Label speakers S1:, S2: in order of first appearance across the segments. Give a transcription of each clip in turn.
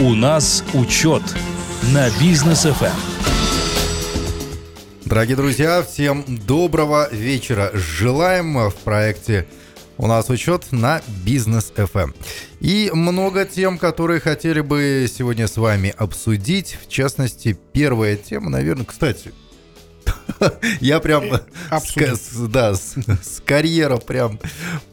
S1: У нас учет на бизнес ФМ.
S2: Дорогие друзья, всем доброго вечера. Желаем в проекте у нас учет на бизнес FM. И много тем, которые хотели бы сегодня с вами обсудить. В частности, первая тема, наверное, кстати, Я прям э, с, да, с, с карьера прям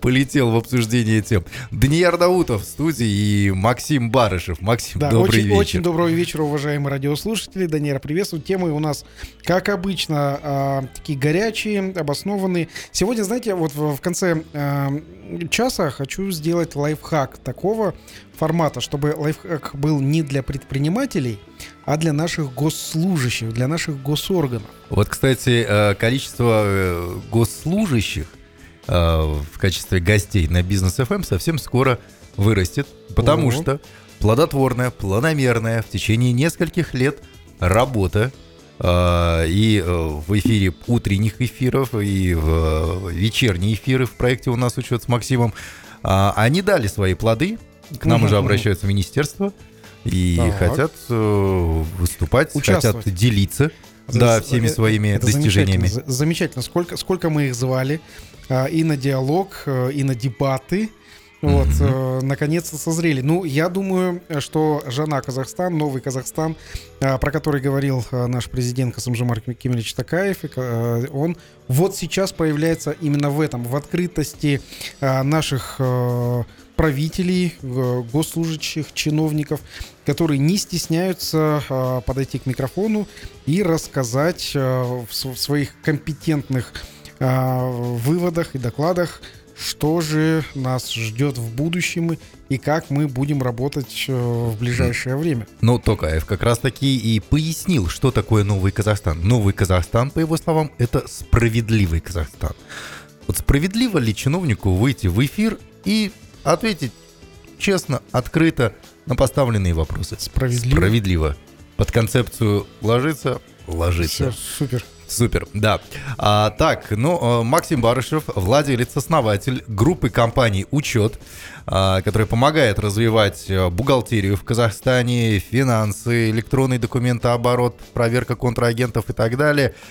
S2: полетел в обсуждение тем. Даниил Даутов в студии и Максим Барышев. Максим, да, добрый
S3: очень,
S2: вечер.
S3: Очень доброго вечера, уважаемые радиослушатели. Даниил, приветствую. Темы у нас, как обычно, э, такие горячие, обоснованные. Сегодня, знаете, вот в, конце э, часа хочу сделать лайфхак такого формата, чтобы лайфхак был не для предпринимателей, а для наших госслужащих, для наших госорганов.
S2: Вот, кстати, э, количество э, госслужащих э, в качестве гостей на бизнес FM эм совсем скоро вырастет, потому О. что плодотворная, планомерная в течение нескольких лет работа и в эфире утренних эфиров, и в вечерние эфиры в проекте у нас учет с Максимом, они дали свои плоды. К нам угу. уже обращаются в министерство и так. хотят э, выступать, хотят делиться да, всеми это, своими это достижениями.
S3: Замечательно. замечательно. Сколько, сколько мы их звали а, и на диалог, э, и на дебаты. Вот, mm-hmm. э, наконец-то созрели. Ну, я думаю, что жена Казахстан, новый Казахстан, э, про который говорил э, наш президент Касымжимар Кемельевич Такаев, э, он вот сейчас появляется именно в этом, в открытости э, наших э, правителей, э, госслужащих, чиновников, которые не стесняются э, подойти к микрофону и рассказать э, в своих компетентных выводах и докладах, что же нас ждет в будущем и как мы будем работать в ближайшее время.
S2: Ну, Токаев как раз таки и пояснил, что такое новый Казахстан. Новый Казахстан, по его словам, это справедливый Казахстан. Вот справедливо ли чиновнику выйти в эфир и ответить честно, открыто на поставленные вопросы.
S3: Справедливо.
S2: Справедливо. Под концепцию ложится, ложится.
S3: Все, супер.
S2: Супер, да. А, так, ну, э, Максим Барышев, владелец, основатель группы компаний «Учет», а, которая помогает развивать э, бухгалтерию в Казахстане, финансы, электронный документооборот, проверка контрагентов и так далее –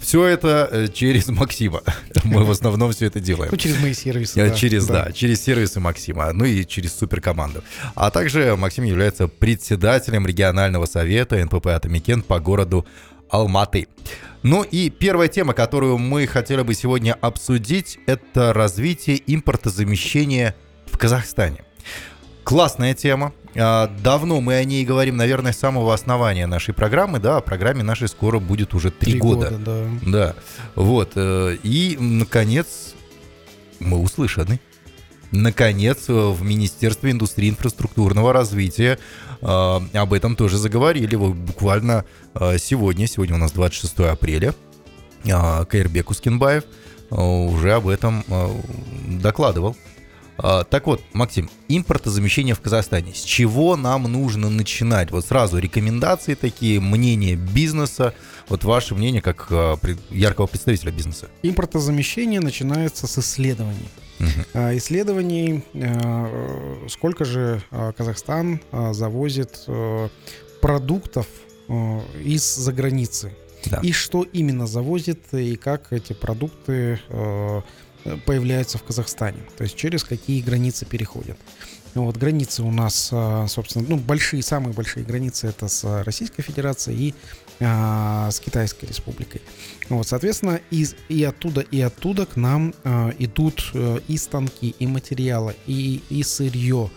S2: все это э, через Максима. Мы в основном все это делаем.
S3: Ну, через мои сервисы.
S2: Через, да. да, через сервисы Максима, ну и через суперкоманду. А также Максим является председателем регионального совета НПП «Атамекен» по городу Алматы. Ну и первая тема, которую мы хотели бы сегодня обсудить, это развитие импортозамещения в Казахстане. Классная тема. А, давно мы о ней говорим, наверное, с самого основания нашей программы, да, о программе нашей скоро будет уже три года. года да. да. Вот. Э, и, наконец, мы услышаны. Наконец, в Министерстве индустрии и инфраструктурного развития э, об этом тоже заговорили. Вот буквально э, сегодня, сегодня у нас 26 апреля, э, Каирбек э, уже об этом э, докладывал. А, так вот, Максим, импортозамещение в Казахстане. С чего нам нужно начинать? Вот сразу рекомендации такие, мнения бизнеса. Вот ваше мнение как а, яркого представителя бизнеса.
S3: Импортозамещение начинается с исследований. Угу. Исследований, сколько же Казахстан завозит продуктов из-за границы. Да. И что именно завозит, и как эти продукты появляются в Казахстане, то есть через какие границы переходят. Вот границы у нас, а, собственно, ну большие, самые большие границы это с Российской Федерацией и а, с Китайской Республикой. Вот, соответственно, из, и оттуда, и оттуда к нам а, идут а, и станки, и материалы, и, и сырье.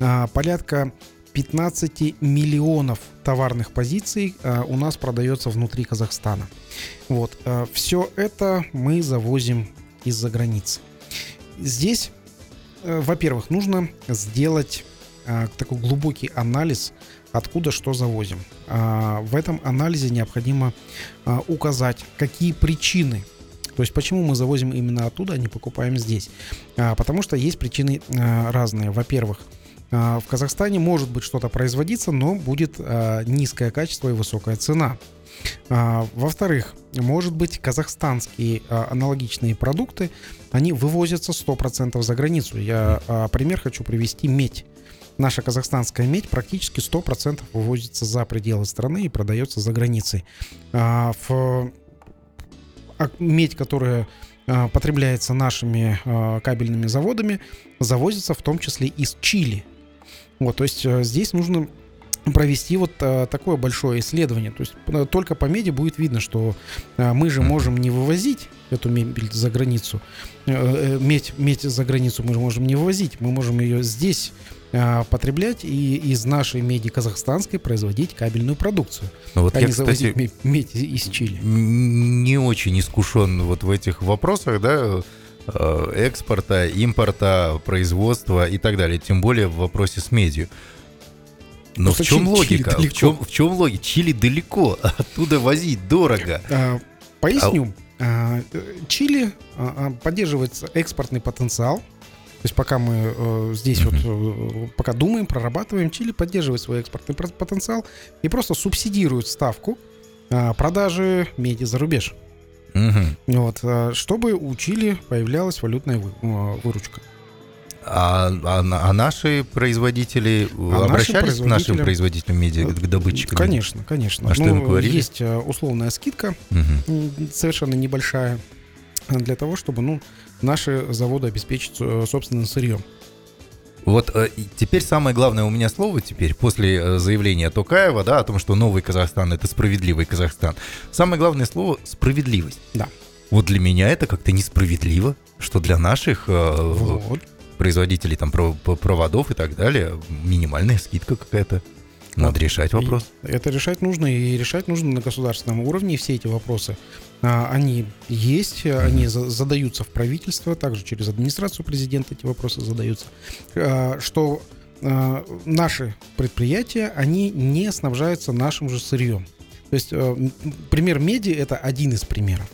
S3: А, порядка 15 миллионов товарных позиций а, у нас продается внутри Казахстана. Вот, а, все это мы завозим из-за границы. Здесь, э, во-первых, нужно сделать э, такой глубокий анализ, откуда что завозим. А, в этом анализе необходимо а, указать, какие причины то есть почему мы завозим именно оттуда, а не покупаем здесь? А, потому что есть причины разные. Во-первых, в Казахстане может быть что-то производиться, но будет низкое качество и высокая цена. А, во-вторых, может быть, казахстанские а, аналогичные продукты, они вывозятся 100% за границу. Я а, пример хочу привести медь. наша казахстанская медь практически 100% вывозится за пределы страны и продается за границей. А, в а медь, которая а, потребляется нашими а, кабельными заводами, завозится в том числе из Чили. Вот, то есть а, здесь нужно провести вот а, такое большое исследование. То есть а, только по меди будет видно, что а, мы же можем не вывозить эту мебель за границу, а, медь, медь за границу мы же можем не вывозить, мы можем ее здесь а, потреблять и из нашей меди казахстанской производить кабельную продукцию.
S2: Ну, вот
S3: а
S2: я,
S3: не
S2: кстати,
S3: завозить медь, из Чили.
S2: не очень искушен вот в этих вопросах, да, э, экспорта, импорта, производства и так далее, тем более в вопросе с медью. Но
S3: Просто
S2: в чем
S3: Чили- Чили
S2: логика? В чем, в чем логика? Чили далеко, оттуда возить дорого.
S3: А, Поясню. А, э, Чили а, а, поддерживается экспортный потенциал. То есть пока мы э, здесь вот э, пока думаем, прорабатываем, Чили поддерживает свой экспортный потенциал и просто субсидирует ставку а, продажи меди за рубеж.
S2: Мгм.
S3: Вот, а, чтобы у Чили появлялась валютная э, выручка.
S2: А, а на- а наши производители э,
S3: наши
S2: обращались к нашим производителям медиа, к добытчикам?
S3: Конечно, конечно.
S2: А что
S3: Ну,
S2: им говорили?
S3: Есть э, условная скидка, м, совершенно небольшая, э, для того, чтобы ну, наши заводы обеспечить э, собственным сырьем.
S2: Вот э, теперь самое главное у меня слово теперь, после э, заявления Токаева, да, о том, что новый Казахстан — это справедливый Казахстан. Самое главное слово — справедливость.
S3: Да.
S2: Вот для меня это как-то несправедливо, что для наших э,
S3: Вот.
S2: производителей там проводов и так далее минимальная скидка какая-то. Надо
S3: Вот.
S2: решать вопрос.
S3: И Это решать нужно, и решать нужно на государственном уровне. И все эти вопросы, а, они есть, а, они за- задаются в правительство, также через администрацию президента эти вопросы задаются, А, что а, наши предприятия, они не снабжаются нашим же сырьем. То есть э, пример меди это один из примеров.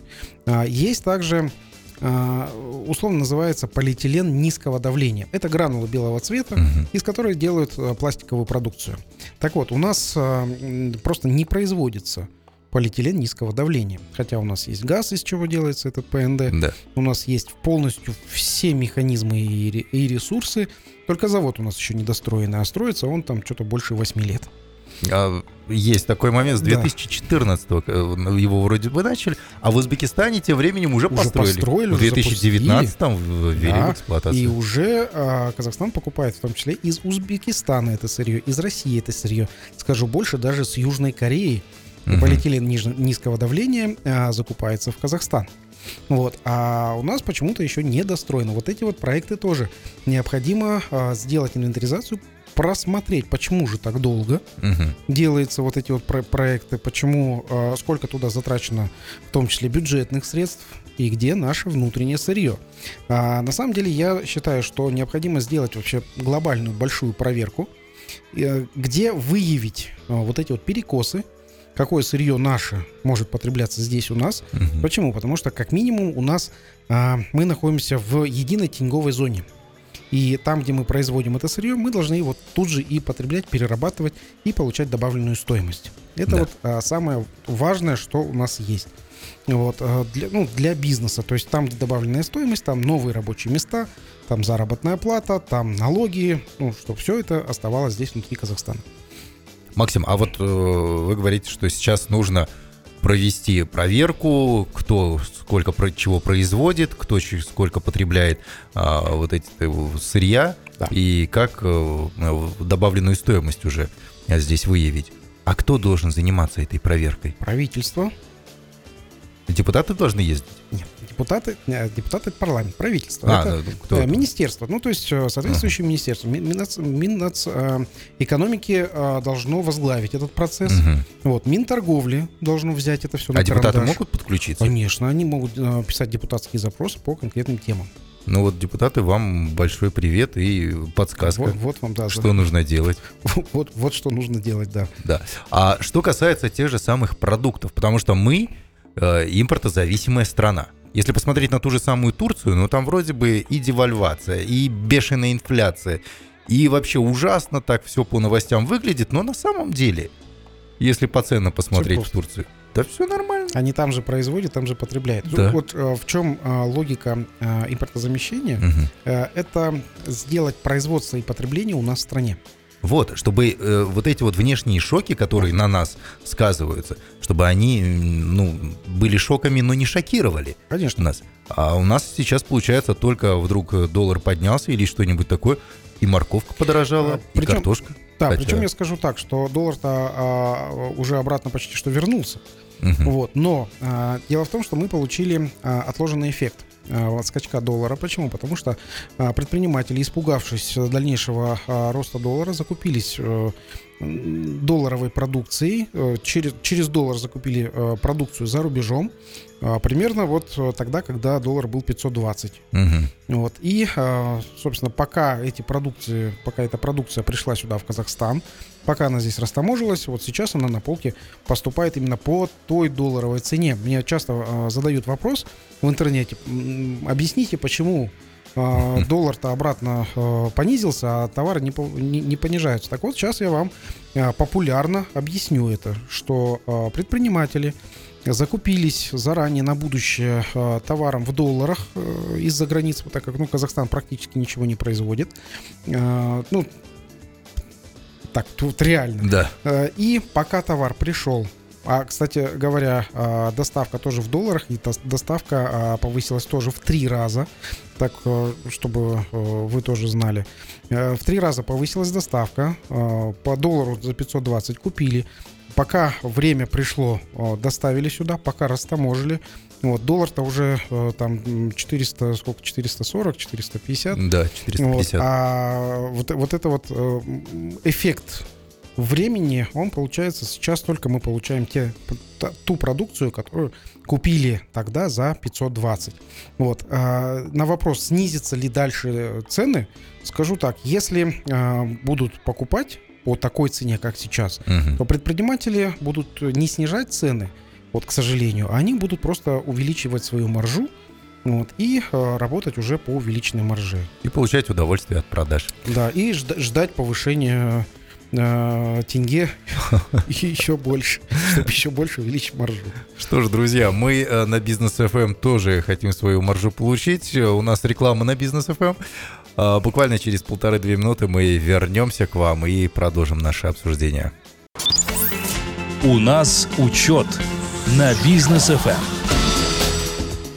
S3: Есть также условно называется полиэтилен низкого давления. Это гранула белого цвета,
S2: Мгм.
S3: из которой делают э, пластиковую продукцию. Так вот, у нас м, просто не производится полиэтилен низкого давления. Хотя у нас есть газ, из чего делается этот ПНД.
S2: Да.
S3: У нас есть полностью все механизмы и, ре- и ресурсы. Только завод у нас еще недостроенный, а строится он там что-то больше 8 лет.
S2: А, Есть такой момент, с
S3: Да.
S2: 2014 его вроде бы начали, а в Узбекистане тем временем уже,
S3: Уже
S2: построили.
S3: построили,
S2: в
S3: уже
S2: 2019 ввели
S3: Да.
S2: в эксплуатацию.
S3: И уже а, Казахстан покупает в том числе из Узбекистана это сырье, из России это сырье. Скажу больше, даже с Южной Кореи
S2: Мгм.
S3: полиэтилен ниж- низкого давления а, закупается в Казахстан. Вот. А у нас почему-то еще не достроено. Вот эти вот проекты тоже необходимо а, сделать инвентаризацию, просмотреть, почему же так долго
S2: Мгм.
S3: делаются вот эти вот про- проекты, почему, а, сколько туда затрачено, в том числе бюджетных средств, и где наше внутреннее сырье. А, на самом деле я считаю, что необходимо сделать вообще глобальную большую проверку, э, где выявить а, вот эти вот перекосы, какое сырье наше может потребляться здесь у нас.
S2: Мгм.
S3: Почему? Потому что как минимум у нас а, мы находимся в единой тенговой зоне. И там, где мы производим это сырье, мы должны его тут же и потреблять, перерабатывать и получать добавленную стоимость. Это
S2: Да.
S3: вот а, самое важное, что у нас есть. Вот, а, для, ну, для бизнеса. То есть там, где добавленная стоимость, там новые рабочие места, там заработная плата, там налоги, ну, чтобы все это оставалось здесь внутри Казахстана.
S2: Максим, а вот э, вы говорите, что сейчас нужно провести проверку, кто сколько про- чего производит, кто сколько потребляет а, вот эти э, сырья
S3: Да.
S2: и как э, добавленную стоимость уже здесь выявить. А кто должен заниматься этой проверкой?
S3: Правительство,
S2: Депутаты должны ездить?
S3: Нет, депутаты, э, депутаты парламент, правительство.
S2: А,
S3: это
S2: ну, кто
S3: Э,
S2: это?
S3: Министерство, ну то есть э, соответствующее министерство, Ми- Минац, Миннац, э, экономики э, должно возглавить этот процесс.
S2: Мгм.
S3: Вот Минторговли должно взять это все на
S2: А депутаты
S3: карандаш.
S2: могут подключиться?
S3: Конечно, они могут э, писать депутатские запросы по конкретным темам.
S2: Ну вот, депутаты, вам большой привет и подсказка,
S3: Вот, вот вам да,
S2: что нужно делать.
S3: вот, вот что нужно делать, да.
S2: Да. А что касается тех же самых продуктов, потому что мы э, импортозависимая страна. Если посмотреть на ту же самую Турцию, ну там вроде бы и девальвация, и бешеная инфляция, и вообще ужасно так все по новостям выглядит, но на самом деле, если по ценам посмотреть в
S3: просто.
S2: Турцию, да все нормально.
S3: Они там же производят, там же потребляют.
S2: Да.
S3: Вот э, в чем э, логика э, импортозамещения? Э, Это сделать производство и потребление у нас в стране.
S2: Вот, чтобы э, вот эти вот внешние шоки, которые на нас сказываются, чтобы они, ну, были шоками, но не шокировали
S3: Конечно.
S2: нас. А у нас сейчас получается только вдруг э, доллар поднялся или что-нибудь такое, и морковка подорожала,
S3: А,
S2: и
S3: причем-
S2: картошка.
S3: Да,
S2: Хотя-
S3: причем я скажу так, что доллар-то а, уже обратно почти что вернулся.
S2: Мгм.
S3: Вот, но а, дело в том, что мы получили а, отложенный эффект а, от скачка доллара. Почему? Потому что а, предприниматели, испугавшись дальнейшего а, роста доллара, закупились э, долларовой продукцией, э, через, через доллар закупили э, продукцию за рубежом, примерно вот тогда, когда доллар был 520.
S2: Мгм.
S3: Вот. И, собственно, пока эти продукции, пока эта продукция пришла сюда, в Казахстан, пока она здесь растаможилась, вот сейчас она на полке поступает именно по той долларовой цене. Мне часто а, задают вопрос в интернете, объясните, почему а, доллар-то обратно а, понизился, а товары не, не- не понижаются. Так вот, сейчас я вам популярно объясню это, что предприниматели закупились заранее на будущее товаром в долларах э, из-за границы, так как ну, Казахстан практически ничего не производит. Ну, так, тут реально.
S2: Да.
S3: Э, И пока товар пришел, а, кстати говоря, а, доставка тоже в долларах, и доставка а, повысилась тоже в три раза, так, э, чтобы э, вы тоже знали. Э, В три раза повысилась доставка, э, по доллару за 520 купили, пока время пришло, э, доставили сюда, пока растаможили. Вот, доллар-то уже э, там м, 400, сколько, 440, 450.
S2: Да,
S3: Вот,
S2: 450.
S3: а вот, вот это вот э, эффект времени, он получается сейчас только мы получаем те, ту продукцию, которую купили тогда за 520. Вот. А, на вопрос, снизятся ли дальше цены, скажу так, если а, будут покупать по такой цене, как сейчас,
S2: Мгм.
S3: то предприниматели будут не снижать цены, вот, к сожалению, а они будут просто увеличивать свою маржу, вот, и э, работать уже по увеличенной марже.
S2: И получать удовольствие от продаж.
S3: Да, и жда- ждать повышения э, тенге еще больше, чтобы еще больше увеличить маржу.
S2: Что ж, друзья, мы э, на Бизнес FM тоже хотим свою маржу получить. У нас реклама на Бизнес FM. А, Буквально через полторы-две минуты мы вернемся к вам и продолжим наше обсуждение.
S1: У нас учет на бизнес Эм. ФМ.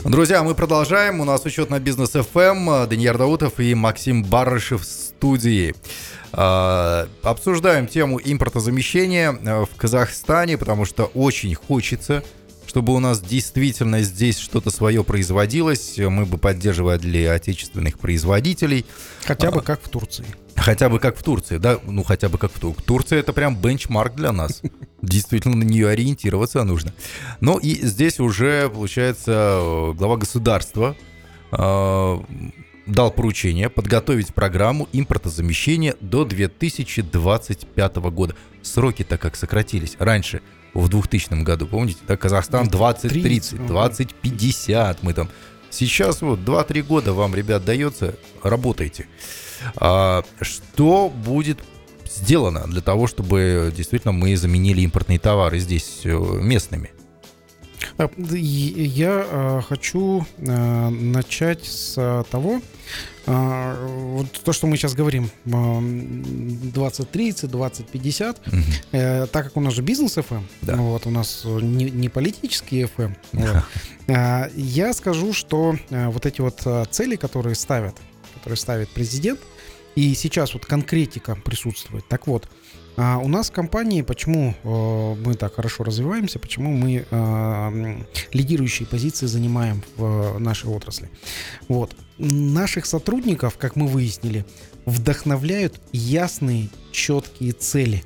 S2: Друзья, мы продолжаем. У нас учет на Бизнес FM. Даниил Даутов и Максим Барышев в студии. А, Обсуждаем тему импортозамещения э, в Казахстане, потому что очень хочется, чтобы у нас действительно здесь что-то свое производилось. Мы бы поддерживали отечественных производителей.
S3: Хотя бы как в Турции.
S2: Хотя бы как в Турции, да? Ну, хотя бы как в Турции. Турция это прям бенчмарк для нас. Действительно, на нее ориентироваться нужно. Ну и здесь уже, получается, глава государства э, дал поручение подготовить программу импортозамещения до 2025 года. Сроки-то как сократились. Раньше, в 2000 году, помните, да, Казахстан 2030, 2050 мы там. Сейчас вот 2-3 года вам, ребят, дается, работайте. А, что будет сделано для того, чтобы действительно мы заменили импортные товары здесь э, местными?
S3: А, Я э, хочу э, начать с того, вот то, что мы сейчас говорим, э, 2030, 2050,
S2: Мгм.
S3: Э, так как у нас же бизнес FM,
S2: Да.
S3: вот у нас э, не, не политический FM, вот, э, я скажу, что э, вот эти вот э, цели, которые ставят, которые ставит президент, и сейчас вот конкретика присутствует. Так вот, а у нас в компании, почему э, мы так хорошо развиваемся, почему мы э, лидирующие позиции занимаем в э, нашей отрасли. Вот. Наших сотрудников, как мы выяснили, вдохновляют ясные, четкие цели.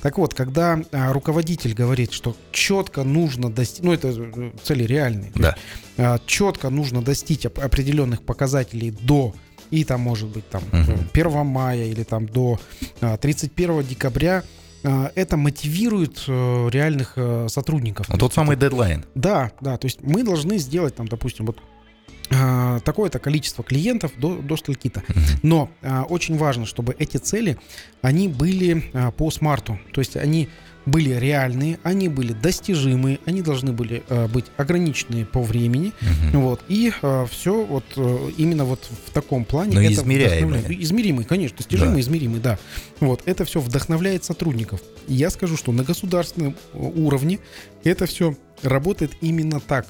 S3: Так вот, когда а, руководитель говорит, что четко нужно достичь, ну это цели реальные,
S2: Да.
S3: а, четко нужно достичь оп- определенных показателей до и там может быть там
S2: Мгм.
S3: 1 мая или там до а, 31 декабря а, это мотивирует э, реальных э, сотрудников.
S2: Ну,
S3: То
S2: тот самый
S3: это-
S2: дедлайн.
S3: да, да, то есть мы должны сделать там, допустим, вот а, такое-то количество клиентов до, до стольки-то. Но а, очень важно, чтобы эти цели, они были а, по смарту. То есть они были реальные, они были достижимые, они должны были э, быть ограничены по времени,
S2: Мгм.
S3: вот и все вот э, именно вот в таком плане.
S2: Но
S3: это
S2: измеряемые.
S3: Измеримые, конечно, достижимые,
S2: Да.
S3: измеримые, да. Вот это все вдохновляет сотрудников. Я скажу, что на государственном э, уровне это все работает именно так.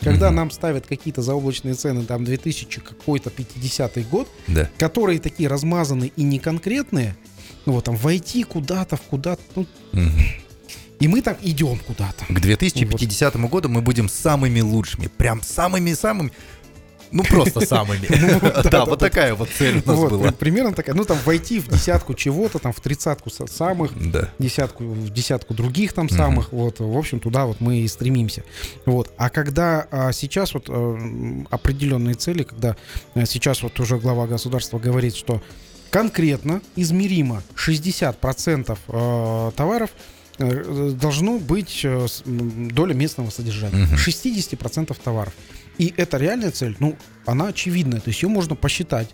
S3: Когда
S2: Мгм.
S3: нам ставят какие-то заоблачные цены, там 2000 какой-то 50 год,
S2: Да.
S3: которые такие размазанные и неконкретные, ну вот там войти куда-то, в куда-то, ну, и мы там идем куда-то.
S2: К 2050 году мы будем самыми лучшими. Прям самыми-самыми. Ну, просто самыми. Да, вот такая вот цель у нас
S3: Вот,
S2: была.
S3: примерно такая, ну там войти в десятку чего-то, там в тридцатку са- самых, десятку, в десятку других там самых, вот, в общем, туда вот мы и стремимся. Вот, а когда а, сейчас вот м, определенные цели, когда а, сейчас вот уже глава государства говорит, что конкретно, измеримо 60% а, товаров э, должно быть э, доля местного содержания.
S2: Мгм.
S3: 60% товаров. И это реальная цель, ну, она очевидная, то есть ее можно посчитать.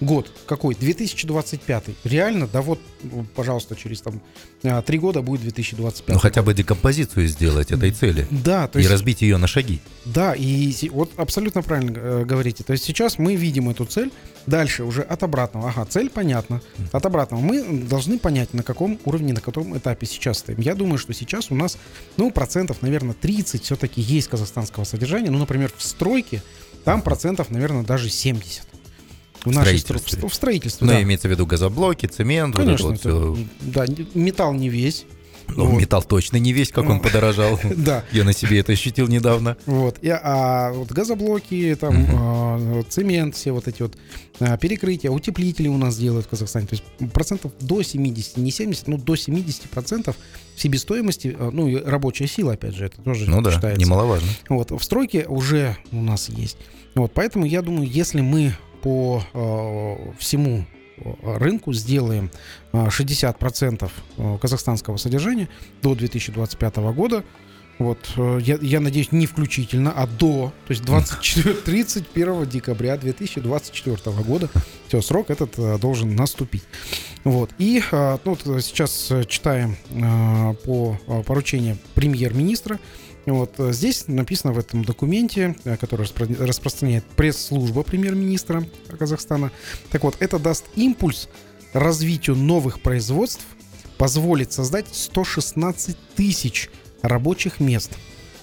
S3: Год какой? 2025. Реально, да вот, ну, пожалуйста, через там а, три года будет 2025.
S2: Ну, хотя бы декомпозицию сделать этой цели.
S3: Да, то
S2: И
S3: есть,
S2: разбить ее на шаги.
S3: да, и вот абсолютно правильно э, говорите. То есть сейчас мы видим эту цель, дальше уже от обратного. Ага, цель понятна. От обратного мы должны понять, на каком уровне, на каком этапе сейчас стоим. Я думаю, что сейчас у нас, ну, процентов, наверное, 30 все-таки есть казахстанского содержания. Ну, например, в стройке там процентов, наверное, даже 70. В
S2: строительстве.
S3: в строительстве,
S2: Ну,
S3: да.
S2: имеется в виду газоблоки, цемент, вот
S3: Конечно,
S2: вот
S3: это,
S2: всё.
S3: да, металл не весь.
S2: Ну,
S3: Вот.
S2: металл точно не весь, как он
S3: Ну.
S2: подорожал.
S3: Да,
S2: Я на себе это ощутил недавно.
S3: вот. И, а вот газоблоки, там, а, цемент, все вот эти вот а, перекрытия, утеплители у нас делают в Казахстане. То есть процентов до 70, не 70, но до 70 процентов себестоимости, а, ну и рабочая сила, опять же, это тоже
S2: Ну да,
S3: считается.
S2: немаловажно.
S3: Вот, в стройке уже у нас есть. Вот, поэтому я думаю, если мы по э, всему э, рынку сделаем э, 60% э, казахстанского содержания до 2025 года, вот, я, я надеюсь, не включительно, а до, то есть 24, 31 декабря 2024 года, все, срок этот должен наступить. Вот, и ну, вот сейчас читаем по поручению премьер-министра, вот э, здесь написано в этом документе, э, который распро- распространяет пресс-служба премьер-министра Казахстана. Так вот, это даст импульс развитию новых производств, позволит создать 116 тысяч рабочих мест.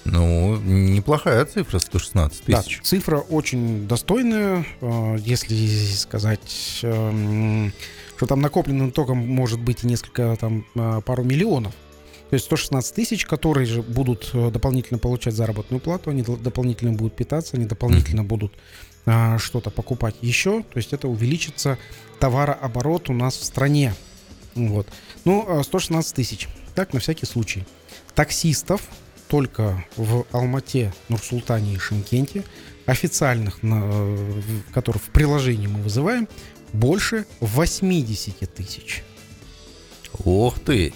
S2: Ну, неплохая цифра, 116
S3: Да,
S2: тысяч.
S3: цифра очень достойная, э, если сказать, эм, что там накопленным током может быть и несколько, там, пару миллионов. То есть 116 тысяч, которые же будут э, дополнительно получать заработную плату, они дополнительно будут питаться, они дополнительно будут а, что-то покупать еще. То есть это увеличится товарооборот у нас в стране. Вот. Ну, а 116 тысяч. Так, на всякий случай. Таксистов только в Алмате, Нур-Султане и Шимкенте, официальных, на, э, которых в приложении мы вызываем, больше 80 тысяч.
S2: Ох ты.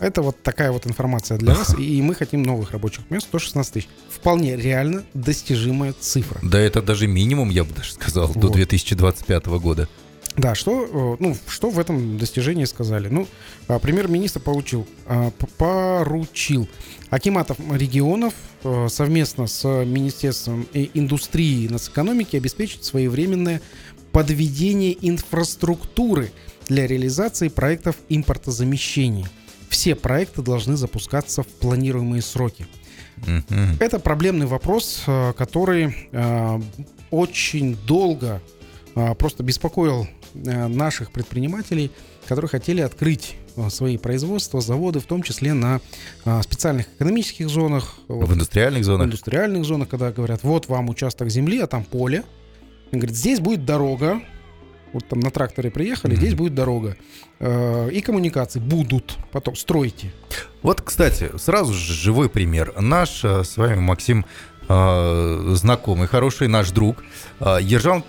S3: Это вот такая вот информация для вас, и мы хотим новых рабочих мест 116 тысяч. Вполне реально достижимая цифра.
S2: Да это даже минимум, я бы даже сказал, до
S3: Вот.
S2: 2025 года.
S3: Да, что, э, ну, что в этом достижении сказали? Ну, а, премьер-министр получил, а, поручил Акиматов регионов э, совместно с Министерством индустрии и нацэкономики обеспечить своевременное подведение инфраструктуры для реализации проектов импортозамещения. Все проекты должны запускаться в планируемые сроки.
S2: Мгм.
S3: Это проблемный вопрос, э, который э, очень долго э, просто беспокоил наших предпринимателей, которые хотели открыть свои производства, заводы, в том числе на специальных экономических зонах,
S2: В индустриальных
S3: в
S2: зонах.
S3: индустриальных зонах, когда говорят, вот вам участок земли, а там поле. Он говорит, здесь будет дорога. Вот там на тракторе приехали,
S2: Мгм.
S3: здесь будет дорога. Э, И коммуникации будут. Потом стройте.
S2: Вот, кстати, сразу же живой пример. Наш э, с вами Максим э, знакомый, хороший наш друг э, Ержан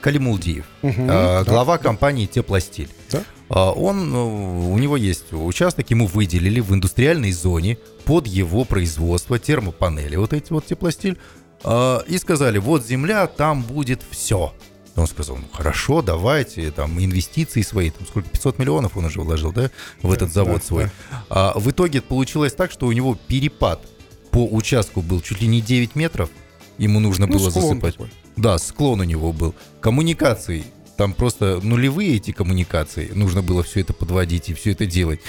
S2: Калимулдиев,
S3: Мгм,
S2: э,
S3: да.
S2: глава компании Теплостиль.
S3: Да.
S2: Он, у него есть участок, ему выделили в индустриальной зоне под его производство термопанели, вот эти вот теплостиль, и сказали, вот земля, там будет все. Он сказал, ну хорошо, давайте, там, инвестиции свои, там, сколько, 500 миллионов он уже вложил, да, в этот завод
S3: да,
S2: свой.
S3: да.
S2: А в итоге получилось так, что у него перепад по участку был чуть ли не 9 метров, ему нужно
S3: Ну,
S2: было засыпать.
S3: такой.
S2: Да, склон у него был. Коммуникации. Там просто нулевые эти коммуникации. Нужно было все это подводить и все это делать.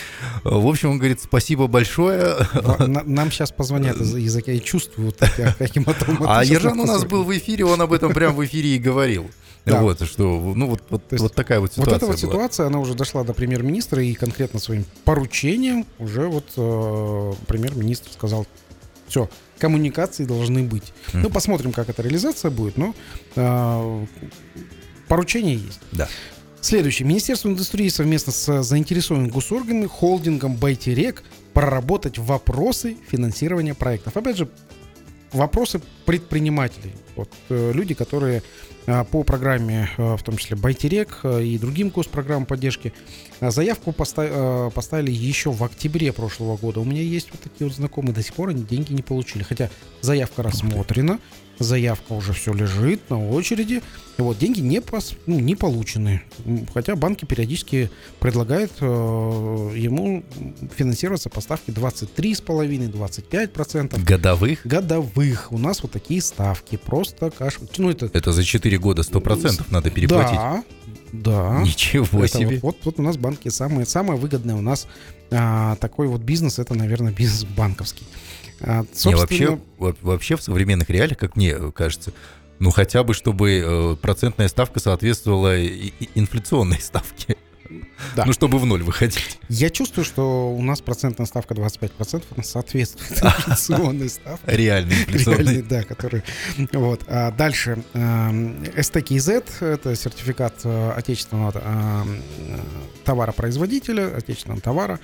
S2: В общем, он говорит, спасибо большое.
S3: Нам сейчас позвонят из языка, я чувствую, вот как- каким
S2: А Ержан у нас был в эфире, он об этом прям в эфире и говорил.
S3: Да.
S2: Вот, что, ну, вот, вот,
S3: есть
S2: вот такая вот
S3: Вот
S2: ситуация
S3: эта вот
S2: была.
S3: ситуация, она уже дошла до премьер-министра, и конкретно своим поручением уже вот э, премьер-министр сказал, все, коммуникации должны быть. Ну,
S2: Мгм.
S3: посмотрим, как эта реализация будет, но э, поручение есть.
S2: Да.
S3: Следующее. Министерство индустрии совместно с заинтересованными госорганами, холдингом Байтерек проработать вопросы финансирования проектов. Опять же, вопросы предпринимателей. Вот, э, люди, которые э, по программе, э, в том числе Байтерек и другим госпрограммам поддержки, заявку поста- э, поставили еще в октябре прошлого года. У меня есть вот такие вот знакомые, до сих пор они деньги не получили. Хотя заявка рассмотрена, заявка уже все лежит на очереди. И вот деньги не, пос- ну, не получены. Хотя банки периодически предлагают э, ему финансироваться по ставке 23,5-25%
S2: Годовых?
S3: годовых. У нас вот такие ставки. Просто каш... Ну, это...
S2: Это за 4 года 100% надо переплатить.
S3: Да, да.
S2: Ничего
S3: Это
S2: себе.
S3: Вот, вот, вот у нас банки самые, самое выгодное у нас а, такой вот бизнес, это, наверное, бизнес банковский. А,
S2: Не,
S3: собственно,
S2: вообще, во- вообще в современных реалиях, как мне кажется, ну хотя бы, чтобы э, процентная ставка соответствовала инфляционной ставке.
S3: Да.
S2: Ну, чтобы в ноль выходить.
S3: я чувствую, что у нас процентная ставка 25%, она соответствует инфляционной ставке.
S2: Реально
S3: Реальный,
S2: инфляционной.
S3: да, который... Вот. А дальше. эм, STKZ — это сертификат э, отечественного эм, э, товаропроизводителя, отечественного товара.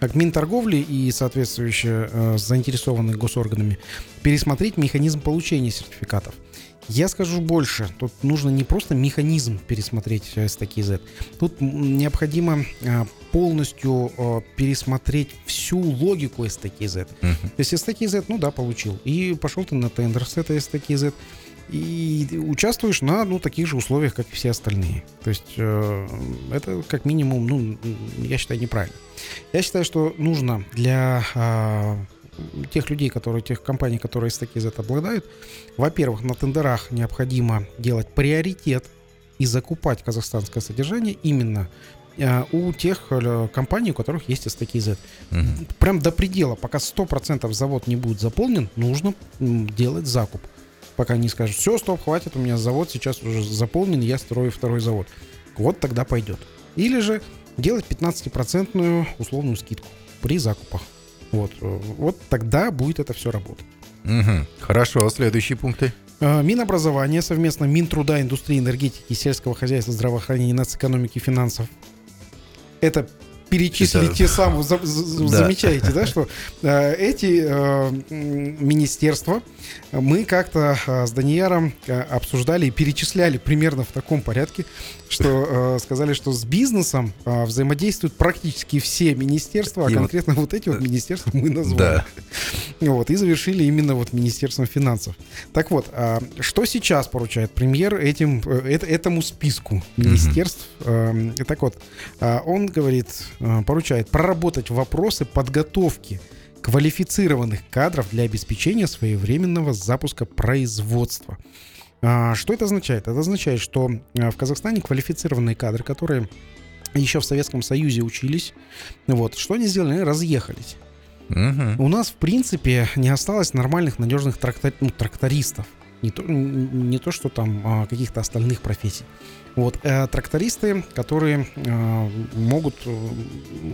S3: Как Минторговли и соответствующие э, заинтересованные госорганами пересмотреть механизм получения сертификатов. Я скажу больше. Тут нужно не просто механизм пересмотреть э, STKZ. Тут м, необходимо э, полностью э, пересмотреть всю логику STKZ.
S2: Мгм.
S3: То есть STKZ, ну да, получил. И пошел ты на тендер с этой STKZ. И участвуешь на ну, таких же условиях, как и все остальные. То есть э, это как минимум, ну, я считаю, неправильно. Я считаю, что нужно для а, тех людей, которые, тех компаний, которые STKZ обладают, во-первых, на тендерах необходимо делать приоритет и закупать казахстанское содержание именно э, у тех э, компаний, у которых есть STKZ
S2: Мгм.
S3: прям до предела, пока 100% завод не будет заполнен, нужно делать закуп. Пока не скажут, все, стоп, хватит, у меня завод сейчас уже заполнен, я строю второй завод. Вот тогда пойдет. Или же делать 15% условную скидку при закупах. Вот, э, вот тогда будет это все работать.
S2: Мгм. Хорошо, следующие пункты.
S3: Э, Минобразование совместно Минтруда, индустрии, энергетики, сельского хозяйства, здравоохранения, нацэкономики, финансов. Это перечислили
S2: Это-
S3: те самые, за- за-
S2: Да.
S3: замечаете, да, что э, эти э, министерства мы как-то э, с Данияром э, обсуждали и перечисляли примерно в таком порядке, что э, сказали, что с бизнесом э, взаимодействуют практически все министерства, а
S2: И вот-
S3: конкретно вот эти вот министерства мы назвали.
S2: Да.
S3: Вот, и завершили именно вот Министерством финансов. Так вот, а, что сейчас поручает премьер этим, э, эт- этому списку министерств? Эм, и Так вот, а, он говорит, э, поручает проработать вопросы подготовки квалифицированных кадров для обеспечения своевременного запуска производства. А, Что это означает? Это означает, что э, в Казахстане квалифицированные кадры, которые еще в Советском Союзе учились, вот, что они сделали? Они разъехались.
S2: Мгм.
S3: У нас, в принципе, не осталось нормальных, надежных трактор- ну, трактористов. Не то, не то, что там а, каких-то остальных профессий. Вот, э, трактористы, которые э, могут э,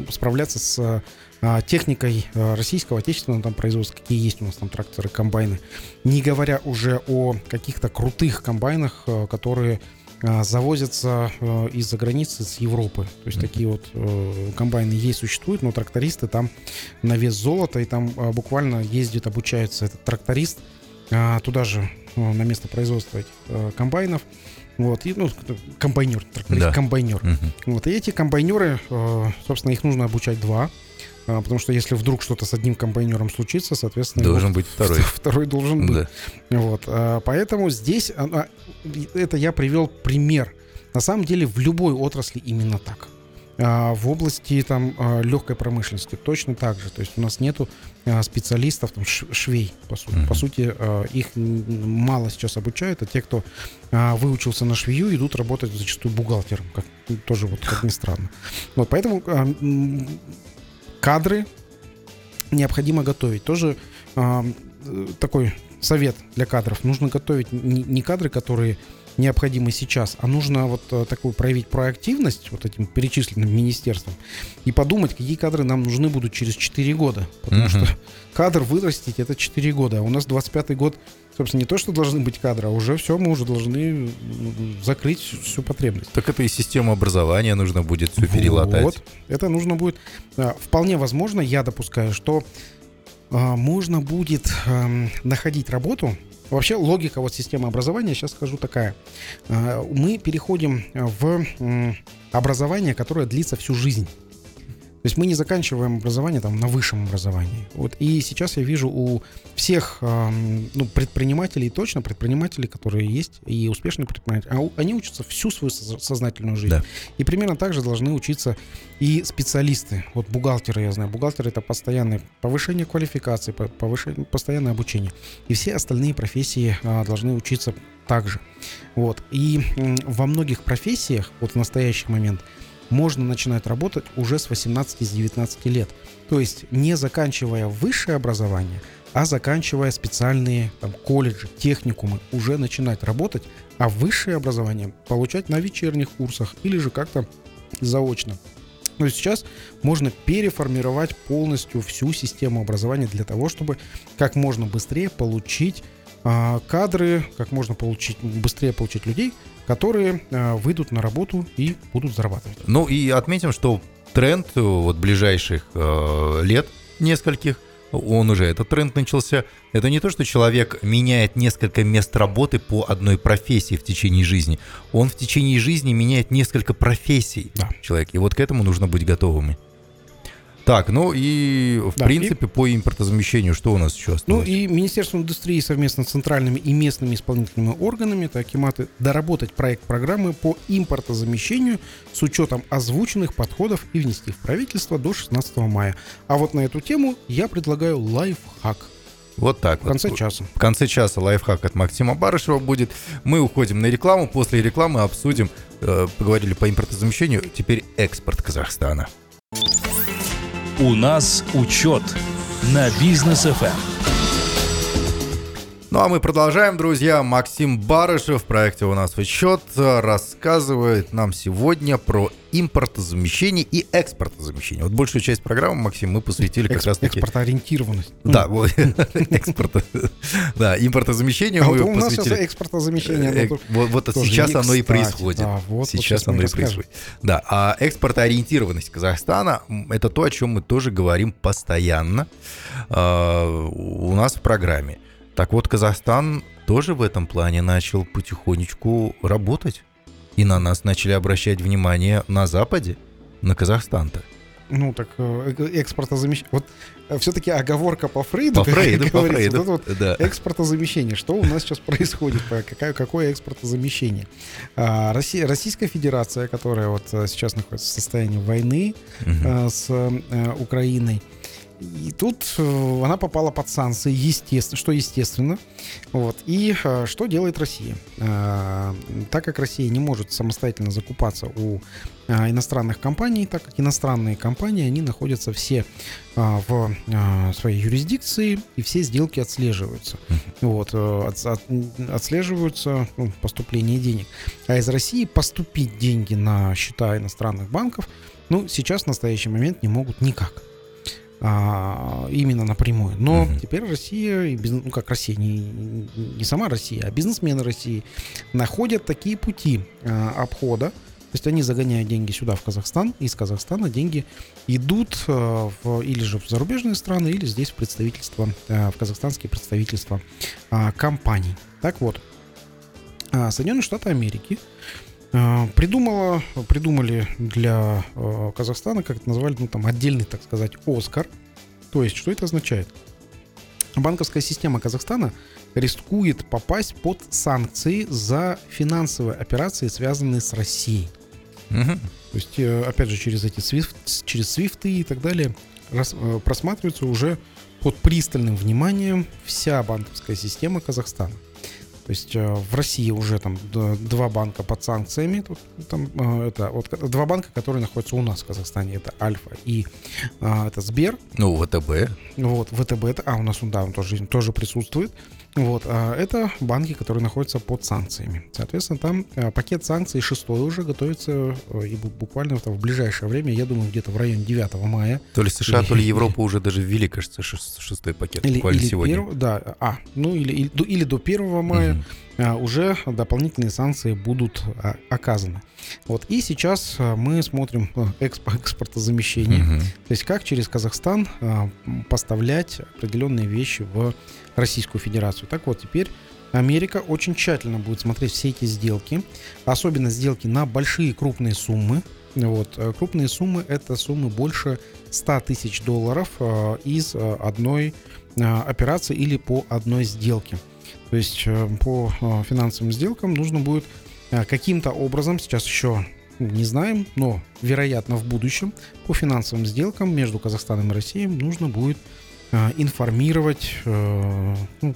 S3: справляться с э, техникой российского, отечественного там производства, какие есть у нас там тракторы, комбайны. Не говоря уже о каких-то крутых комбайнах, которые завозятся из-за границы, с Европы. То есть такие вот комбайны есть, существуют, но трактористы там на вес золота, и там а, буквально ездит, обучается этот тракторист а, туда же, а, на место производства этих комбайнов. Вот, и, ну, комбайнер,
S2: Да.
S3: комбайнер.
S2: Мгм.
S3: Вот, и эти комбайнеры, э, собственно, их нужно обучать два. а, Потому что если вдруг что-то с одним комбайнером случится, соответственно, его
S2: Должен быть второй.
S3: второй должен быть.
S2: Да.
S3: Вот, поэтому здесь а, а, это я привел пример. На самом деле в любой отрасли именно так. А, В области там а, легкой промышленности точно так же. То есть у нас нету а, специалистов, там, швей, по сути.
S2: Мгм.
S3: По сути, их мало сейчас обучают, а те, кто выучился на швею, идут работать зачастую бухгалтером, как тоже вот как ни странно. Вот поэтому кадры необходимо готовить. Тоже такой совет для кадров. Нужно готовить не кадры, которые необходимы сейчас, а нужно вот э, такую проявить проактивность вот этим перечисленным министерством и подумать, какие кадры нам нужны будут через 4 года. Потому
S2: Мгм.
S3: что кадр вырастить это 4 года, а у нас 25 год, собственно, не то, что должны быть кадры, а уже все, мы уже должны закрыть всю потребность.
S2: Так это и систему образования нужно будет все перелатать.
S3: Вот. Это нужно будет. а, Вполне возможно, я допускаю, что а, можно будет ам, находить работу. Вообще логика вот системы образования, сейчас скажу такая. А, Мы переходим в м, образование, которое длится всю жизнь. То есть мы не заканчиваем образование там на высшем образовании. Вот и сейчас я вижу у всех ну, предпринимателей, точно предпринимателей, которые есть, и успешные предприниматели, а они учатся всю свою соз- сознательную жизнь.
S2: Да.
S3: И примерно так же должны учиться и специалисты. Вот бухгалтеры, я знаю, бухгалтеры это постоянное повышение квалификации, по- повышение, постоянное обучение. И все остальные профессии а, должны учиться также. Вот. И во многих профессиях, вот в настоящий момент, можно начинать работать уже с 18-19 лет. То есть не заканчивая высшее образование, а заканчивая специальные там, колледжи, техникумы, уже начинать работать, а высшее образование получать на вечерних курсах или же как-то заочно. Но сейчас можно переформировать полностью всю систему образования для того, чтобы как можно быстрее получить а, кадры, как можно получить, быстрее получить людей, которые а, выйдут на работу и будут зарабатывать.
S2: Ну и отметим, что тренд э, вот ближайших э, лет нескольких, он уже этот тренд начался. Это не то, что человек меняет несколько мест работы по одной профессии в течение жизни. Он в течение жизни меняет несколько профессий.
S3: Да.
S2: Человек. И вот к этому нужно быть готовыми. Так, ну и в
S3: Да,
S2: принципе по импортозамещению что у нас еще
S3: Ну
S2: осталось?
S3: и Министерство индустрии совместно с центральными и местными исполнительными органами, так и маты, доработать проект программы по импортозамещению с учетом озвученных подходов и внести в правительство до 16 мая. А вот на эту тему я предлагаю лайфхак
S2: Вот так
S3: в
S2: вот.
S3: конце часа.
S2: В конце часа лайфхак от Максима Барышева будет. Мы уходим на рекламу. После рекламы обсудим, э, поговорили по импортозамещению, теперь экспорт Казахстана.
S1: У нас учет на бизнес FM.
S2: Ну а мы продолжаем, друзья. Максим Барышев в проекте «У нас учет» рассказывает нам сегодня про импортозамещение и экспортозамещение. Вот большую часть программы, Максим, мы посвятили как
S3: Экс-
S2: раз таки...
S3: Экспортоориентированность.
S2: Да, вот, экспорт. Да, импортозамещению
S3: А
S2: мы
S3: вот у нас сейчас
S2: посвятили...
S3: экспортозамещение.
S2: Э,
S3: тут-
S2: Вот, сейчас оно и происходит. Сейчас оно и происходит. Да, а экспортоориентированность Казахстана это то, о чем мы тоже говорим постоянно а, у нас в программе. Так вот, Казахстан тоже в этом плане начал потихонечку работать. И на нас начали обращать внимание на Западе, на Казахстан-то.
S3: Ну, так э, э, экспортозамещение. Вот все-таки оговорка по Фрейду.
S2: По Фрейду, по
S3: говорится,
S2: Фрейду.
S3: вот вот
S2: Да.
S3: Экспортозамещение. Что у нас сейчас происходит? Какое, какое экспортозамещение? А, Россия, Российская Федерация, которая вот э, сейчас находится в состоянии войны
S2: Мгм.
S3: э, с э, Украиной, и тут э, она попала под санкции, естественно, что естественно. Вот. И э, что делает Россия? Э, Так как Россия не может самостоятельно закупаться у иностранных компаний, так как иностранные компании, они находятся все в своей юрисдикции, и все сделки отслеживаются. Вот, от- от- отслеживаются ну, поступление денег. А из России поступить деньги на счета иностранных банков, ну, сейчас в настоящий момент не могут никак. А, именно напрямую. Но
S2: Мгм.
S3: теперь Россия, и бизнес- ну как Россия, не, не сама Россия, а бизнесмены России находят такие пути а, обхода. То есть они загоняют деньги сюда, в Казахстан, из Казахстана деньги идут а, в, или же в зарубежные страны, или здесь в представительство, а, в казахстанские представительства а, компаний. Так вот, Соединенные Штаты Америки придумала, придумали для а, Казахстана, как это назвали, ну там отдельный, так сказать, Оскар. То есть, что это означает? Банковская система Казахстана рискует попасть под санкции за финансовые операции, связанные с Россией. Угу. То есть, э, опять же, через эти SWIFT, через свифты и так далее рас, э, просматривается уже под пристальным вниманием вся банковская система Казахстана. То есть э, в России уже там два банка под санкциями. Тут, там, э, это, вот, два банка, которые находятся у нас в Казахстане. Это Альфа и а, это Сбер.
S2: Ну, ВТБ.
S3: Вот, ВТБ. Это, а, у нас, да, он тоже, тоже присутствует. Вот, а это банки, которые находятся под санкциями. Соответственно, там а, пакет санкций шестой уже готовится э, и буквально в ближайшее время, я думаю, где-то в районе 9 мая.
S2: То ли США, или, то ли Европа уже даже ввели, кажется, шестой пакет
S3: или, буквально или сегодня. Перв, да, а, ну или, или, или до 1 мая. Угу уже дополнительные санкции будут оказаны. Вот и сейчас мы смотрим эксп экспортозамещение, угу. то есть как через Казахстан поставлять определенные вещи в Российскую Федерацию. Так вот, теперь Америка очень тщательно будет смотреть все эти сделки, особенно сделки на большие крупные суммы. Вот. Э, крупные суммы – это суммы больше 100 тысяч долларов из одной операции или по одной сделке. То есть по финансовым сделкам нужно будет каким-то образом, сейчас еще не знаем, но вероятно в будущем по финансовым сделкам между Казахстаном и Россией нужно будет Э, информировать, э, ну,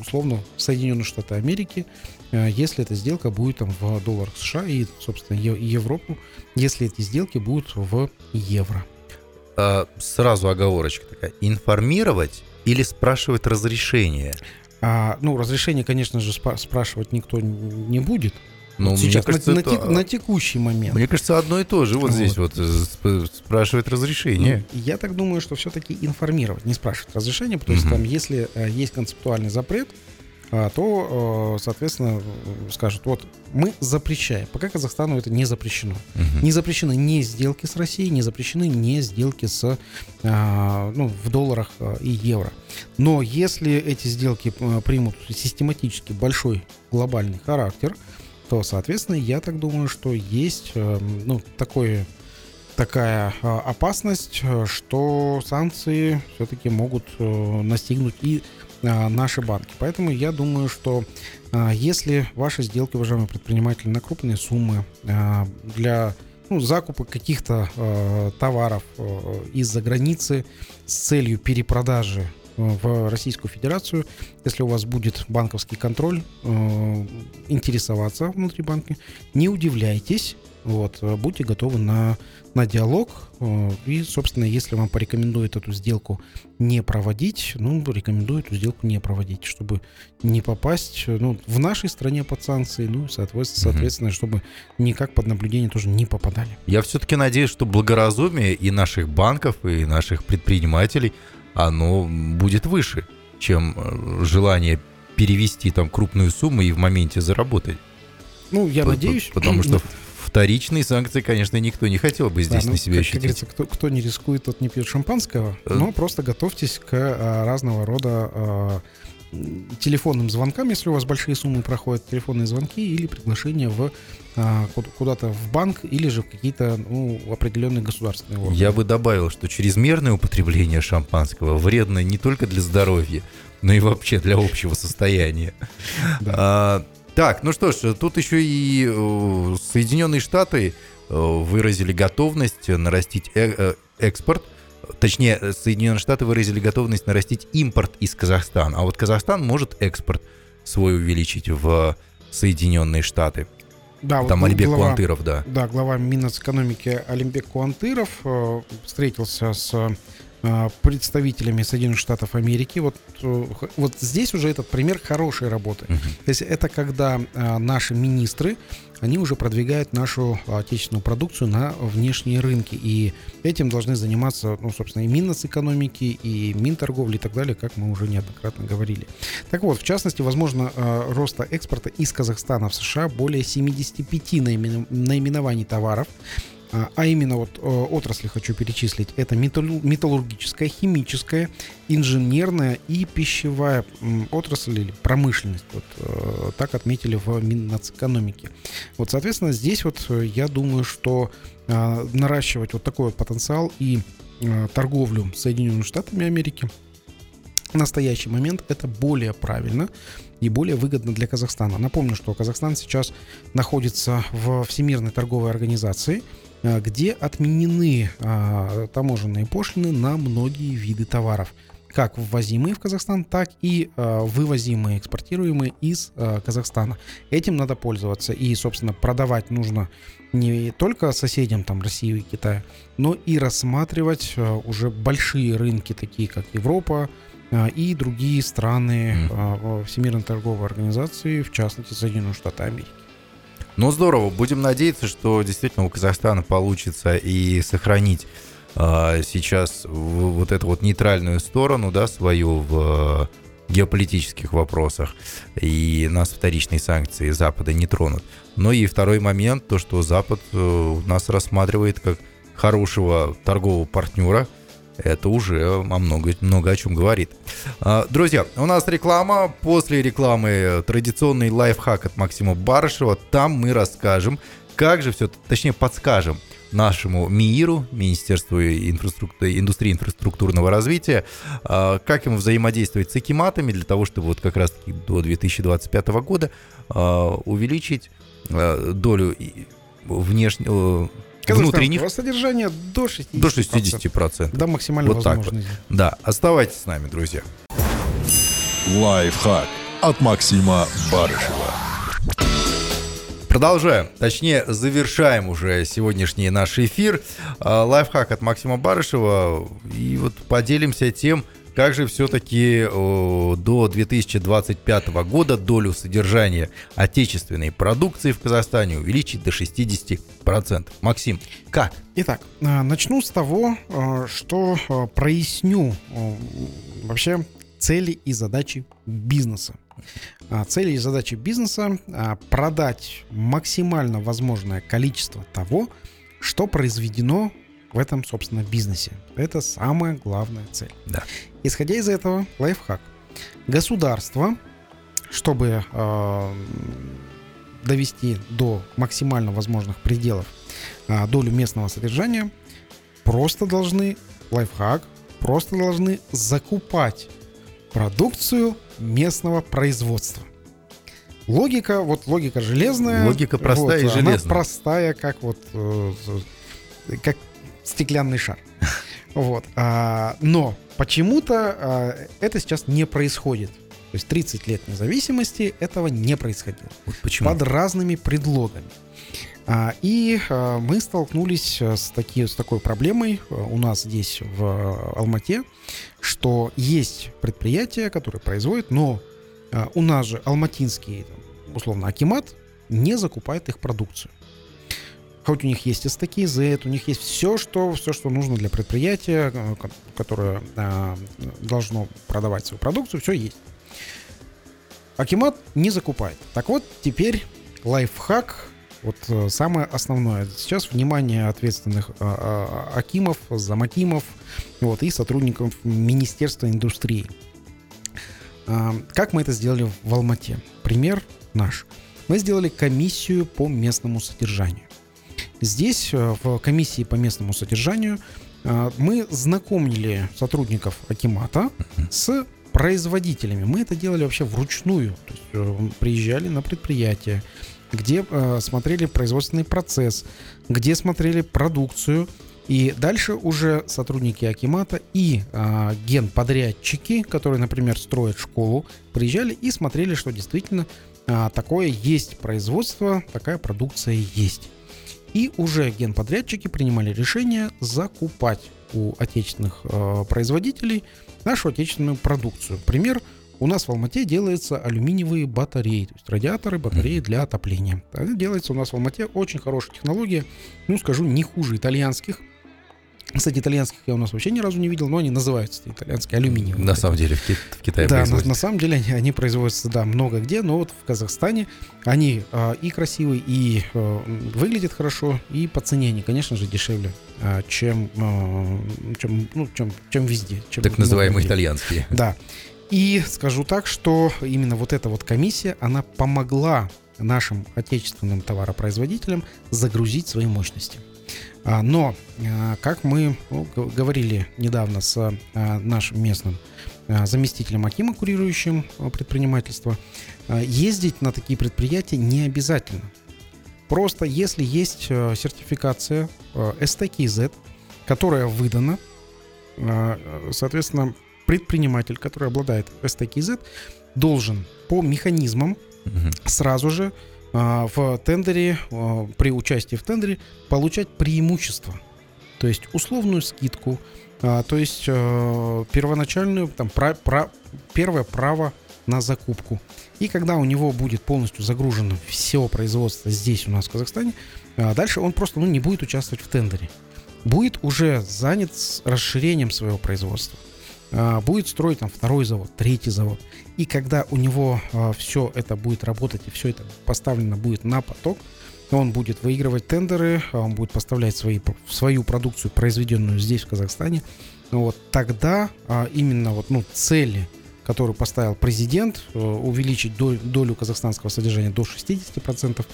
S3: условно, Соединенные Штаты Америки, э, если эта сделка будет там в долларах США и, собственно, Европу, если эти сделки будут в евро.
S2: Сразу оговорочка такая. Информировать или спрашивать разрешение?
S3: А, ну, разрешение, конечно же, спрашивать никто не будет.
S2: Ну, сейчас,
S3: кажется, на, это... на, текущий момент.
S2: Мне кажется, одно и то же. Вот, вот. здесь вот э, спрашивает разрешение.
S3: Ну, я так думаю, что все-таки информировать, не спрашивать разрешение, потому что там, если э, есть концептуальный запрет, то, э, соответственно, скажут, вот мы запрещаем. Пока Казахстану это не запрещено. Угу. Не запрещены ни сделки с Россией, не запрещены ни сделки с, а, ну, в долларах и евро. Но если эти сделки примут систематически большой глобальный характер, то, соответственно, я так думаю, что есть ну, такое, такая а, опасность, э, что санкции все-таки могут э, настигнуть и а, наши банки. Поэтому я думаю, что а, если ваши сделки, уважаемые предприниматели, на крупные суммы для ну, закупа каких-то товаров из-за границы с целью перепродажи в Российскую Федерацию, если у вас будет банковский контроль, интересоваться внутри банка, не удивляйтесь, вот, будьте готовы на, на диалог. Э, и, собственно, если вам порекомендуют эту сделку не проводить, ну, рекомендую эту сделку не проводить, чтобы не попасть ну, в нашей стране под санкции, ну, соответственно, соответственно, чтобы никак под наблюдение тоже не попадали.
S2: Я все-таки надеюсь, что благоразумие и наших банков, и наших предпринимателей – оно будет выше, чем э, желание перевести там крупную сумму и в моменте заработать.
S3: Ну, я надеюсь.
S2: Потому что вторичные санкции, конечно, никто не хотел бы здесь да, ну, на себя как, ощутить. Как говорится,
S3: кто, кто не рискует, тот не пьет шампанского. Э. Но просто готовьтесь к а, разного рода а, телефонным звонкам, если у вас большие суммы проходят телефонные звонки или приглашения в а, куда-то в банк или же в какие-то ну, определенные государственные органы.
S2: Я бы добавил, что чрезмерное употребление шампанского вредно не только для здоровья, но и вообще для общего состояния. Да. Так, ну что ж, тут еще и э, Соединенные Штаты э, выразили готовность нарастить э экспорт – точнее, Соединенные Штаты выразили готовность нарастить импорт из Казахстана, а вот Казахстан может экспорт свой увеличить в Соединенные Штаты. Да, Там вот Алимбек глава, Куантыров, да.
S3: Да, глава Минэкономики Алимбек Куантыров э, встретился с э, представителями Соединенных Штатов Америки. Вот, э, вот здесь уже этот пример хорошей работы. Uh-huh. То есть это когда э, наши министры они уже продвигают нашу отечественную продукцию на внешние рынки. И этим должны заниматься, ну, собственно, и Минэкономики, и Минторговли и так далее, как мы уже неоднократно говорили. Так вот, в частности, возможно, э, роста экспорта из Казахстана в США более 75 наименований товаров, А, а именно вот отрасли хочу перечислить. Это металлургическая, химическая, инженерная и пищевая отрасль или промышленность. Вот так отметили в Миннацэкономике. Вот, соответственно, здесь вот я думаю, что наращивать вот такой вот потенциал и торговлю с Соединенными Штатами Америки – в настоящий момент это более правильно и более выгодно для Казахстана. Напомню, что Казахстан сейчас находится в Всемирной торговой организации, э, где отменены а, таможенные пошлины на многие виды товаров как ввозимые в Казахстан, так и э, вывозимые, экспортируемые из э, Казахстана. Этим надо пользоваться. И, собственно, продавать нужно не только соседям там России и Китая, но и рассматривать э, уже большие рынки, такие как Европа, а, и другие страны. Всемирной торговой организации, в частности Соединенные Штаты Америки.
S2: Ну здорово, будем надеяться, что действительно у Казахстана получится и сохранить а, сейчас вот эту вот нейтральную сторону, да, свою в геополитических вопросах, и нас вторичные санкции Запада не тронут. Но и второй момент, то, что Запад э, нас рассматривает как хорошего торгового партнера, это уже о много, много о чем говорит. А, друзья, у нас реклама. После рекламы традиционный лайфхак от Максима Барышева. Там мы расскажем, как же все, точнее подскажем нашему МИИРу, Министерству инфраструктуры, индустрии инфраструктурного развития, а, как ему взаимодействовать с экиматами для того, чтобы вот как раз до 2025 года а, увеличить долю внешнего внутренних...
S3: содержания до 60%.
S2: До 60%.
S3: До максимально вот.
S2: Так вот. Да, оставайтесь с нами, друзья.
S1: Лайфхак от Максима Барышева.
S2: Продолжаем, точнее завершаем уже сегодняшний наш эфир. А, лайфхак от Максима Барышева. И вот поделимся тем, как же все-таки до 2025 года долю содержания отечественной продукции в Казахстане увеличить до 60%? Максим, как?
S3: Итак, а, начну с того, а, что а, проясню вообще цели и задачи бизнеса. Цели и задачи бизнеса – продать максимально возможное количество того, что произведено в этом, собственно, бизнесе. Это самая главная цель.
S2: Да.
S3: Исходя из этого, лайфхак. Государство, чтобы э, довести до максимально возможных пределов э, долю местного содержания, просто должны, лайфхак, просто должны закупать продукцию местного производства. Логика, вот логика железная.
S2: Логика простая вот, и железная. Она
S3: простая, как вот э, как стеклянный шар. Вот. А, но почему-то а, это сейчас не происходит. То есть 30 лет независимости этого не происходило.
S2: Вот почему?
S3: Под разными предлогами. А, и а, мы столкнулись с, таки, с такой проблемой а, у нас здесь в Алмате, что есть предприятия, которые производят, но а, у нас же алматинский, условно, Акимат не закупает их продукцию. Хоть у них есть STK, у них есть все, что, все, что нужно для предприятия, э, которое э, должно продавать свою продукцию, все есть. Акимат не закупает. Так вот, теперь лайфхак, вот э, самое основное. Сейчас внимание ответственных э, акимов, замакимов вот, и сотрудников Министерства индустрии. Как мы это сделали в Алмате? Пример наш. Мы сделали комиссию по местному содержанию. Здесь, э, в комиссии по местному содержанию, э, мы знакомили сотрудников Акимата с производителями. Мы это делали вообще вручную. То есть э, приезжали на предприятие, где смотрели производственный процесс, где смотрели продукцию. И дальше уже сотрудники Акимата и а, генподрядчики, которые, например, строят школу, приезжали и смотрели, что действительно а, такое есть производство, такая продукция есть. И уже генподрядчики принимали решение закупать у отечественных э, производителей нашу отечественную продукцию. Пример, у нас в Алмате делаются алюминиевые батареи, то есть радиаторы, батареи для отопления. Это делается у нас в Алмате очень хорошая технология, ну скажу, не хуже итальянских. Кстати, итальянских я у нас вообще ни разу не видел, но они называются итальянские алюминиевые.
S2: На самом деле в, Ки- в Китае
S3: Да, на, на самом деле они, они производятся, да, много где, но вот в Казахстане они а, и красивые, и м, выглядят хорошо, и по цене они, конечно же, дешевле, а, чем, а, чем, ну, чем, чем везде. чем
S2: Так называемые
S3: где.
S2: итальянские.
S3: Да. И скажу так, что именно вот эта вот комиссия, она помогла нашим отечественным товаропроизводителям загрузить свои мощности. А, Но, а, как мы говорили недавно с а, нашим местным заместителем Акима, курирующим предпринимательство, ездить на такие предприятия не обязательно. Просто если есть сертификация STKZ, которая выдана, соответственно, предприниматель, который обладает STKZ, должен по механизмам
S2: Мгм.
S3: сразу же в тендере, а, при участии в тендере получать преимущество. То есть условную скидку, а, то есть а, первоначальную, там, пра- пра- первое право на закупку. И когда у него будет полностью загружено все производство здесь у нас в Казахстане, а, дальше он просто ну, не будет участвовать в тендере. Будет уже занят расширением своего производства. А, Будет строить там второй завод, третий завод. И когда у него все это будет работать и все это поставлено будет на поток, он будет выигрывать тендеры, а он будет поставлять свои, свою продукцию, произведенную здесь, в Казахстане. Вот тогда а, именно вот, ну, цели, которые поставил президент, э, увеличить долю, долю казахстанского содержания до 60%,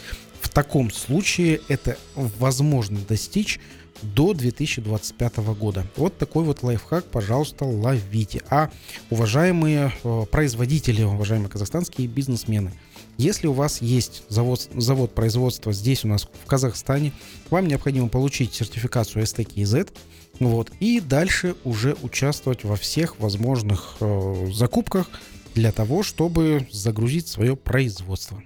S3: в таком случае это возможно достичь до 2025 года. Вот такой вот лайфхак, пожалуйста, ловите. А уважаемые э, производители, уважаемые казахстанские бизнесмены, если у вас есть завод, завод производства здесь у нас в Казахстане, вам необходимо получить сертификацию STKZ, вот, и дальше уже участвовать во всех возможных э, закупках для того, чтобы загрузить свое производство.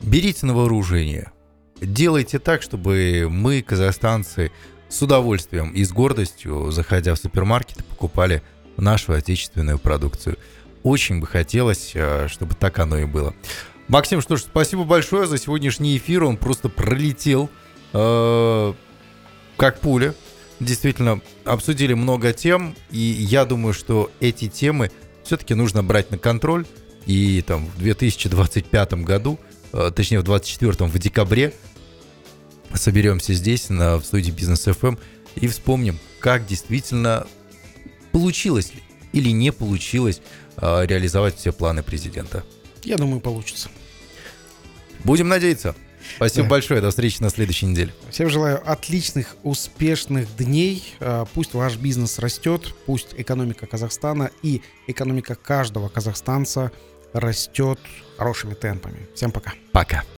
S2: Берите на вооружение. Делайте так, чтобы мы, казахстанцы, с удовольствием и с гордостью, заходя в супермаркеты, покупали нашу отечественную продукцию. Очень бы хотелось, э, чтобы так оно и было. Максим, что ж, спасибо большое за сегодняшний эфир. Он просто пролетел э, как пуля. Действительно, обсудили много тем, и я думаю, что эти темы все-таки нужно брать на контроль. И там в 2025 году, точнее в 2024 в декабре, соберемся здесь, на, в студии Бизнес FM, и вспомним, как действительно получилось ли или не получилось э, реализовать все планы президента.
S3: Я думаю, получится.
S2: Будем надеяться. Спасибо
S3: Да.
S2: большое. До встречи на следующей неделе.
S3: Всем желаю отличных, успешных дней. Э, Пусть ваш бизнес растет, пусть экономика Казахстана и экономика каждого казахстанца растет хорошими темпами. Всем пока.
S2: Пока.